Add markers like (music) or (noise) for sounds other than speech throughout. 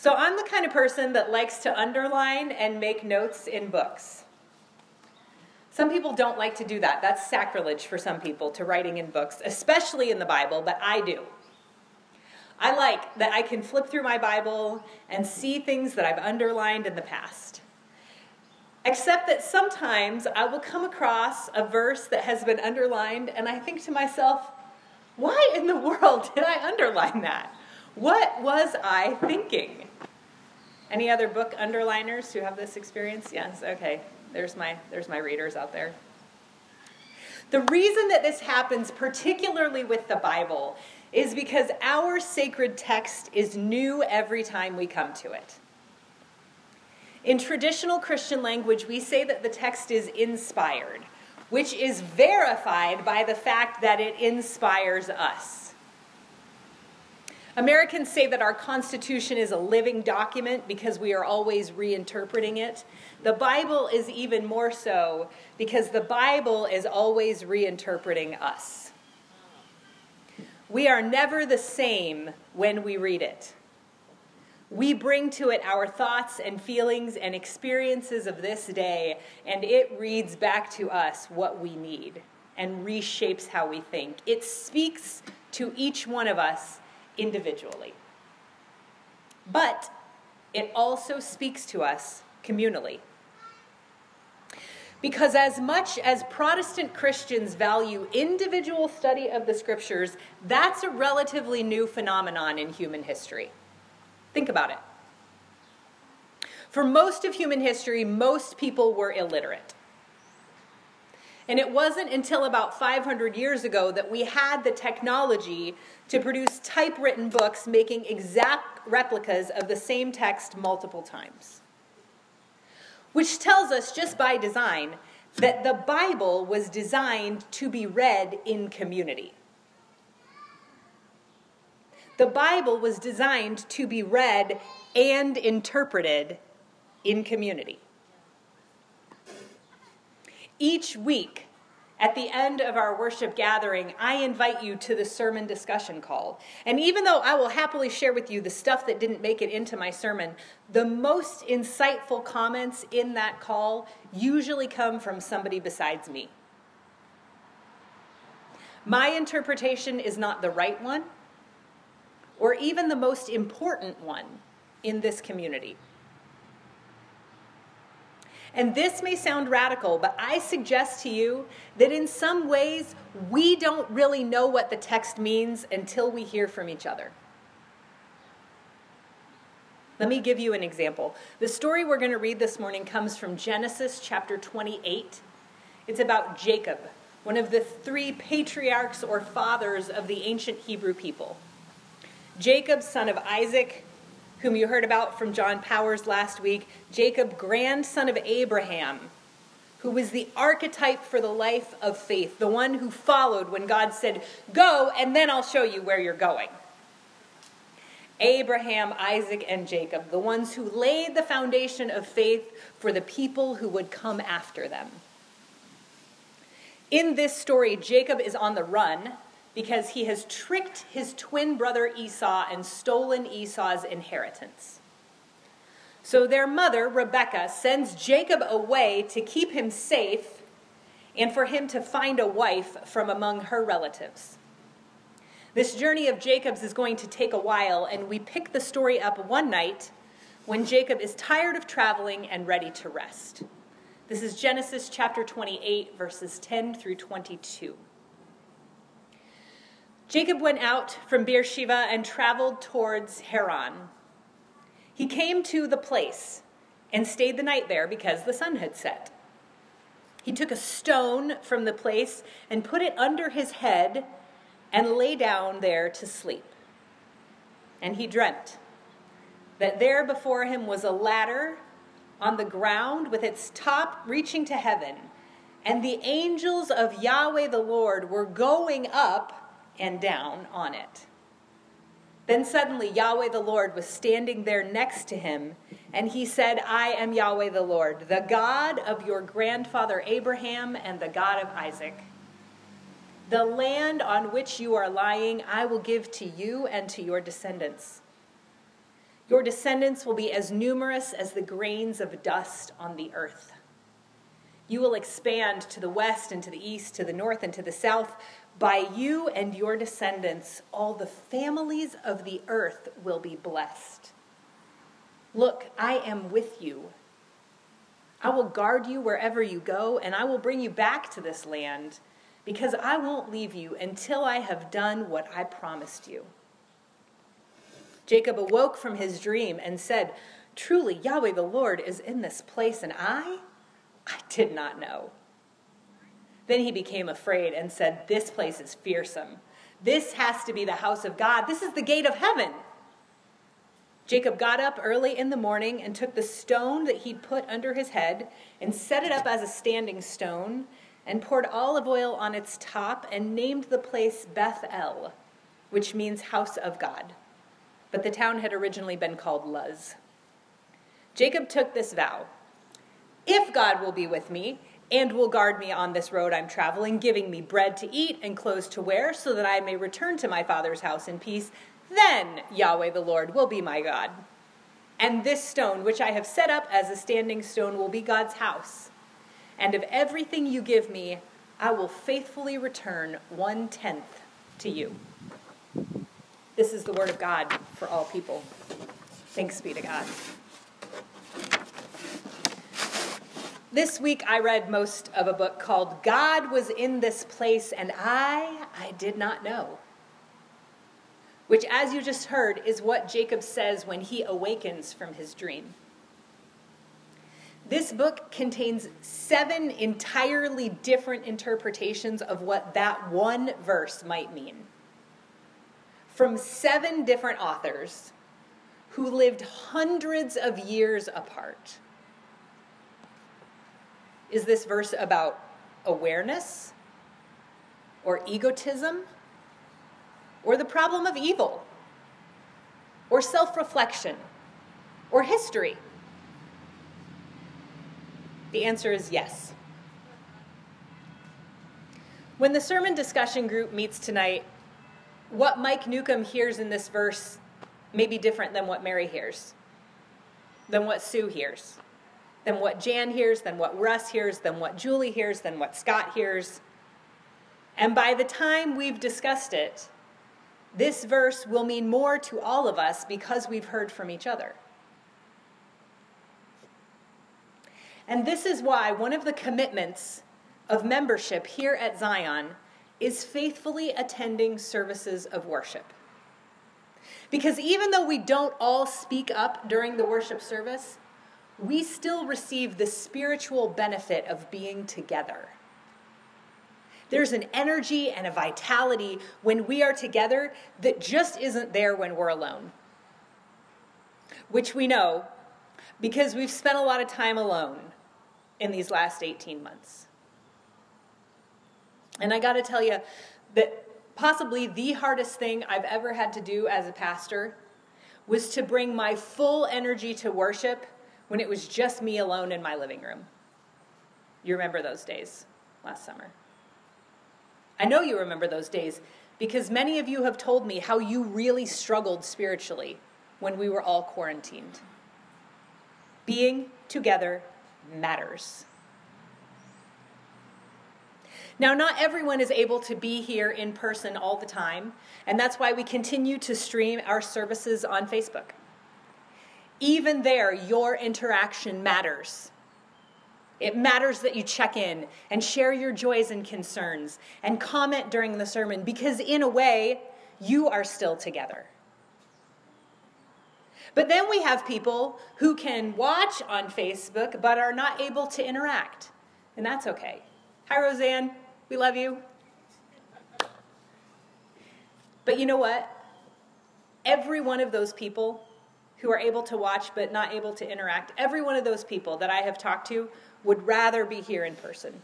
So I'm the kind of person that likes to underline and make notes in books. Some people don't like to do that. That's sacrilege for some people to writing in books, especially in the Bible, but I do. I like that I can flip through my Bible and see things that I've underlined in the past. Except that sometimes I will come across a verse that has been underlined, and I think to myself, why in the (laughs) world did I underline that? What was I thinking? Any other book underliners who have this experience? Yes, okay. There's my there's my readers out there. The reason that this happens particularly with the Bible is because our sacred text is new every time we come to it. In traditional Christian language, we say that the text is inspired, which is verified by the fact that it inspires us. Americans say that our Constitution is a living document because we are always reinterpreting it. The Bible is even more so because the Bible is always reinterpreting us. We are never the same when we read it. We bring to it our thoughts and feelings and experiences of this day, and it reads back to us what we need and reshapes how we think. It speaks to each one of us individually. But it also speaks to us communally. Because as much as Protestant Christians value individual study of the scriptures, that's a relatively new phenomenon in human history. Think about it. For most of human history, most people were illiterate. And it wasn't until about 500 years ago that we had the technology to produce typewritten books making exact replicas of the same text multiple times. Which tells us, just by design, that the Bible was designed to be read in community. The Bible was designed to be read and interpreted in community. Each week, at the end of our worship gathering, I invite you to the sermon discussion call. And even though I will happily share with you the stuff that didn't make it into my sermon, the most insightful comments in that call usually come from somebody besides me. My interpretation is not the right one or even the most important one in this community. And this may sound radical, but I suggest to you that in some ways we don't really know what the text means until we hear from each other. Let me give you an example. The story we're going to read this morning comes from Genesis chapter 28. It's about Jacob, one of the three patriarchs or fathers of the ancient Hebrew people. Jacob, son of Isaac, whom you heard about from John Powers last week, Jacob, grandson of Abraham, who was the archetype for the life of faith, the one who followed when God said, Go, and then I'll show you where you're going. Abraham, Isaac, and Jacob, the ones who laid the foundation of faith for the people who would come after them. In this story, Jacob is on the run because he has tricked his twin brother Esau and stolen Esau's inheritance. So their mother, Rebekah, sends Jacob away to keep him safe and for him to find a wife from among her relatives. This journey of Jacob's is going to take a while, and we pick the story up one night when Jacob is tired of traveling and ready to rest. This is Genesis chapter 28, verses 10 through 22. Jacob went out from Beersheba and traveled towards Haran. He came to the place and stayed the night there because the sun had set. He took a stone from the place and put it under his head and lay down there to sleep. And he dreamt that there before him was a ladder on the ground with its top reaching to heaven, and the angels of Yahweh the Lord were going up and down on it. Then suddenly Yahweh the Lord was standing there next to him, and he said, I am Yahweh the Lord, the God of your grandfather Abraham and the God of Isaac. The land on which you are lying I will give to you and to your descendants. Your descendants will be as numerous as the grains of dust on the earth. You will expand to the west and to the east, to the north and to the south. By you and your descendants, all the families of the earth will be blessed. Look, I am with you. I will guard you wherever you go, and I will bring you back to this land, because I won't leave you until I have done what I promised you. Jacob awoke from his dream and said, Truly, Yahweh the Lord is in this place, and I I did not know. Then he became afraid and said, This place is fearsome. This has to be the house of God. This is the gate of heaven. Jacob got up early in the morning and took the stone that he'd put under his head and set it up as a standing stone and poured olive oil on its top and named the place Beth El, which means house of God. But the town had originally been called Luz. Jacob took this vow if God will be with me and will guard me on this road I'm traveling, giving me bread to eat and clothes to wear, so that I may return to my father's house in peace, then Yahweh the Lord will be my God. And this stone, which I have set up as a standing stone, will be God's house. And of everything you give me, I will faithfully return one tenth to you. This is the word of God for all people. Thanks be to God. This week I read most of a book called God Was in This Place and I I did not know. Which as you just heard is what Jacob says when he awakens from his dream. This book contains seven entirely different interpretations of what that one verse might mean. From seven different authors who lived hundreds of years apart. Is this verse about awareness or egotism or the problem of evil or self reflection or history? The answer is yes. When the sermon discussion group meets tonight, what Mike Newcomb hears in this verse may be different than what Mary hears, than what Sue hears than what Jan hears, than what Russ hears, than what Julie hears, than what Scott hears. And by the time we've discussed it, this verse will mean more to all of us because we've heard from each other. And this is why one of the commitments of membership here at Zion is faithfully attending services of worship. Because even though we don't all speak up during the worship service, we still receive the spiritual benefit of being together. There's an energy and a vitality when we are together that just isn't there when we're alone. Which we know because we've spent a lot of time alone in these last 18 months. And I got to tell you that possibly the hardest thing I've ever had to do as a pastor was to bring my full energy to worship when it was just me alone in my living room. You remember those days last summer. I know you remember those days because many of you have told me how you really struggled spiritually when we were all quarantined. Being together matters. Now, not everyone is able to be here in person all the time, and that's why we continue to stream our services on Facebook even there, your interaction matters. It matters that you check in and share your joys and concerns and comment during the sermon because, in a way, you are still together. But then we have people who can watch on Facebook but are not able to interact, and that's okay. Hi, Roseanne. We love you. But you know what? Every one of those people who are able to watch but not able to interact, every one of those people that I have talked to would rather be here in person.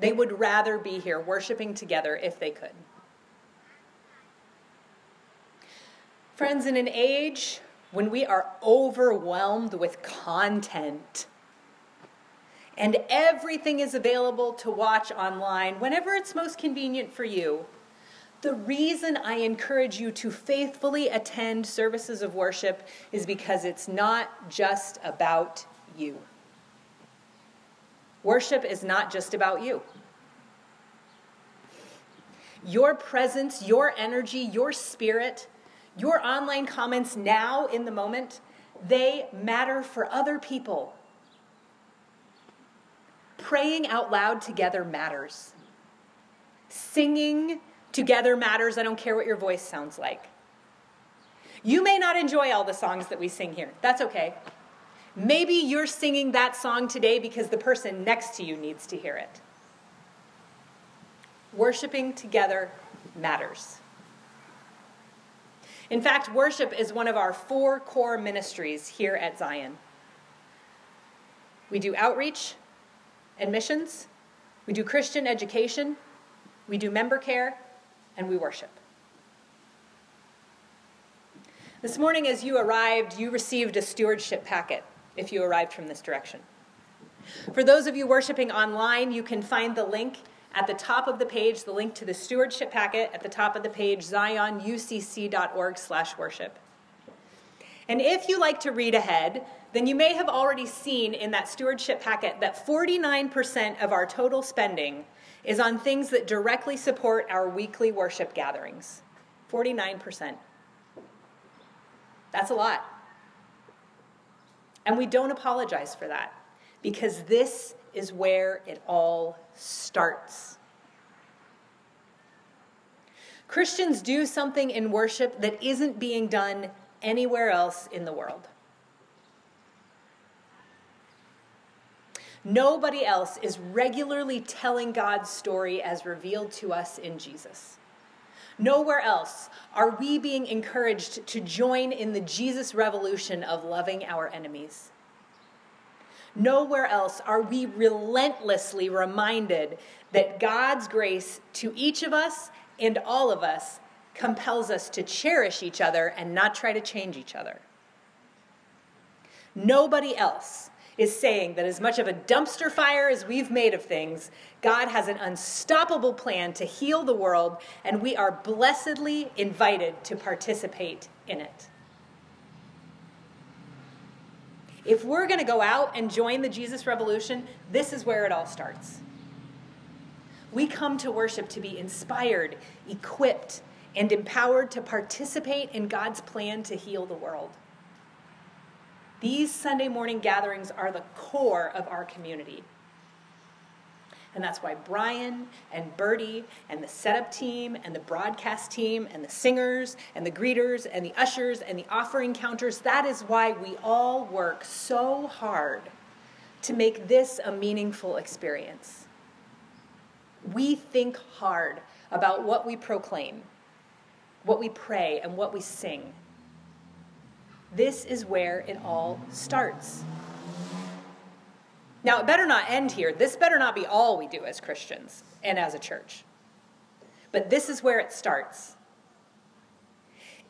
They would rather be here worshiping together if they could. Friends, in an age when we are overwhelmed with content and everything is available to watch online whenever it's most convenient for you, The reason I encourage you to faithfully attend services of worship is because it's not just about you. Worship is not just about you. Your presence, your energy, your spirit, your online comments now in the moment, they matter for other people. Praying out loud together matters. Singing together matters. I don't care what your voice sounds like. You may not enjoy all the songs that we sing here. That's okay. Maybe you're singing that song today because the person next to you needs to hear it. Worshiping together matters. In fact, worship is one of our four core ministries here at Zion. We do outreach and missions, we do Christian education, we do member care, and we worship. This morning, as you arrived, you received a stewardship packet if you arrived from this direction. For those of you worshiping online, you can find the link at the top of the page, the link to the stewardship packet at the top of the page, zionucc.org slash worship. And if you like to read ahead, then you may have already seen in that stewardship packet that 49% of our total spending is on things that directly support our weekly worship gatherings. 49%. That's a lot. And we don't apologize for that because this is where it all starts. Christians do something in worship that isn't being done anywhere else in the world. Nobody else is regularly telling God's story as revealed to us in Jesus. Nowhere else are we being encouraged to join in the Jesus revolution of loving our enemies. Nowhere else are we relentlessly reminded that God's grace to each of us and all of us compels us to cherish each other and not try to change each other. Nobody else is saying that as much of a dumpster fire as we've made of things, God has an unstoppable plan to heal the world, and we are blessedly invited to participate in it. If we're going to go out and join the Jesus Revolution, this is where it all starts. We come to worship to be inspired, equipped, and empowered to participate in God's plan to heal the world. These Sunday morning gatherings are the core of our community. And that's why Brian and Bertie and the setup team and the broadcast team and the singers and the greeters and the ushers and the offering counters, that is why we all work so hard to make this a meaningful experience. We think hard about what we proclaim, what we pray, and what we sing. This is where it all starts. Now, it better not end here. This better not be all we do as Christians and as a church. But this is where it starts.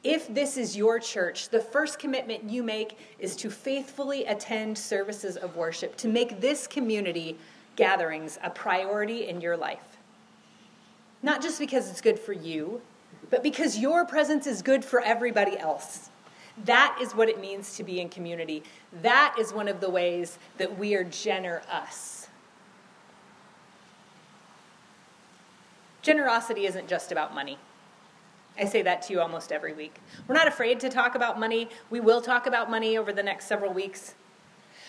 If this is your church, the first commitment you make is to faithfully attend services of worship, to make this community gatherings a priority in your life. Not just because it's good for you, but because your presence is good for everybody else. That is what it means to be in community. That is one of the ways that we are generous. Generosity isn't just about money. I say that to you almost every week. We're not afraid to talk about money. We will talk about money over the next several weeks.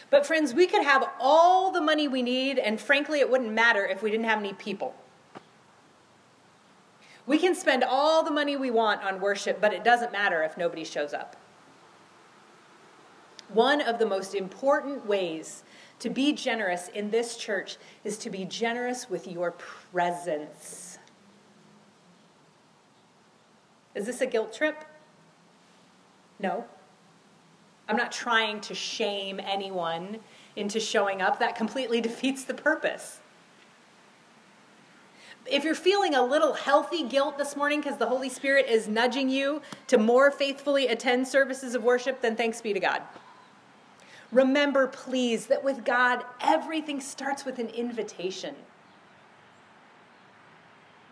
But, friends, we could have all the money we need, and frankly, it wouldn't matter if we didn't have any people. We can spend all the money we want on worship, but it doesn't matter if nobody shows up. One of the most important ways to be generous in this church is to be generous with your presence. Is this a guilt trip? No. I'm not trying to shame anyone into showing up. That completely (laughs) defeats the purpose. If you're feeling a little healthy guilt this morning because the Holy Spirit is nudging you to more faithfully attend services of worship, then thanks be to God. Remember, please, that with God, everything starts with an invitation.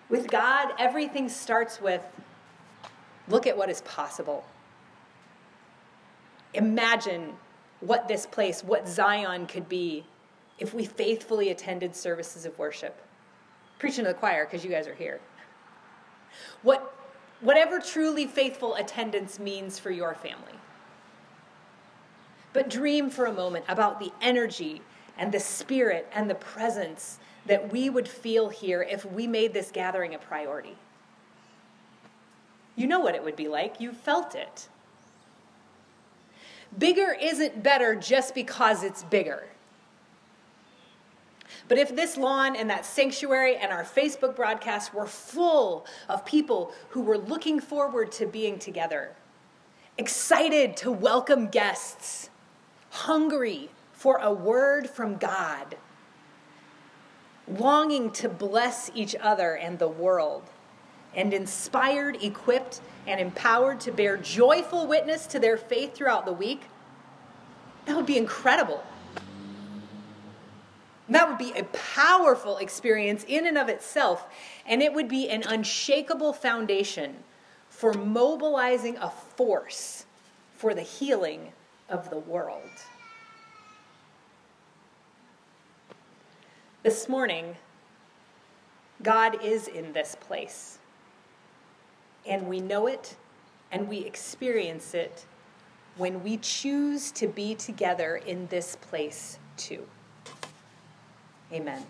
With God, everything starts with look at what is possible. Imagine what this place, what Zion could be if we faithfully attended services of worship. Preaching to the choir because you guys are here. What, whatever truly faithful attendance means for your family. But dream for a moment about the energy and the spirit and the presence that we would feel here if we made this gathering a priority. You know what it would be like, you felt it. Bigger isn't better just because it's bigger. But if this lawn and that sanctuary and our Facebook broadcast were full of people who were looking forward to being together, excited to welcome guests, hungry for a word from God, longing to bless each other and the world, and inspired, equipped, and empowered to bear joyful witness to their faith throughout the week, that would be incredible. That would be a powerful experience in and of itself, and it would be an unshakable foundation for mobilizing a force for the healing of the world. This morning, God is in this place, and we know it and we experience it when we choose to be together in this place too. Amen.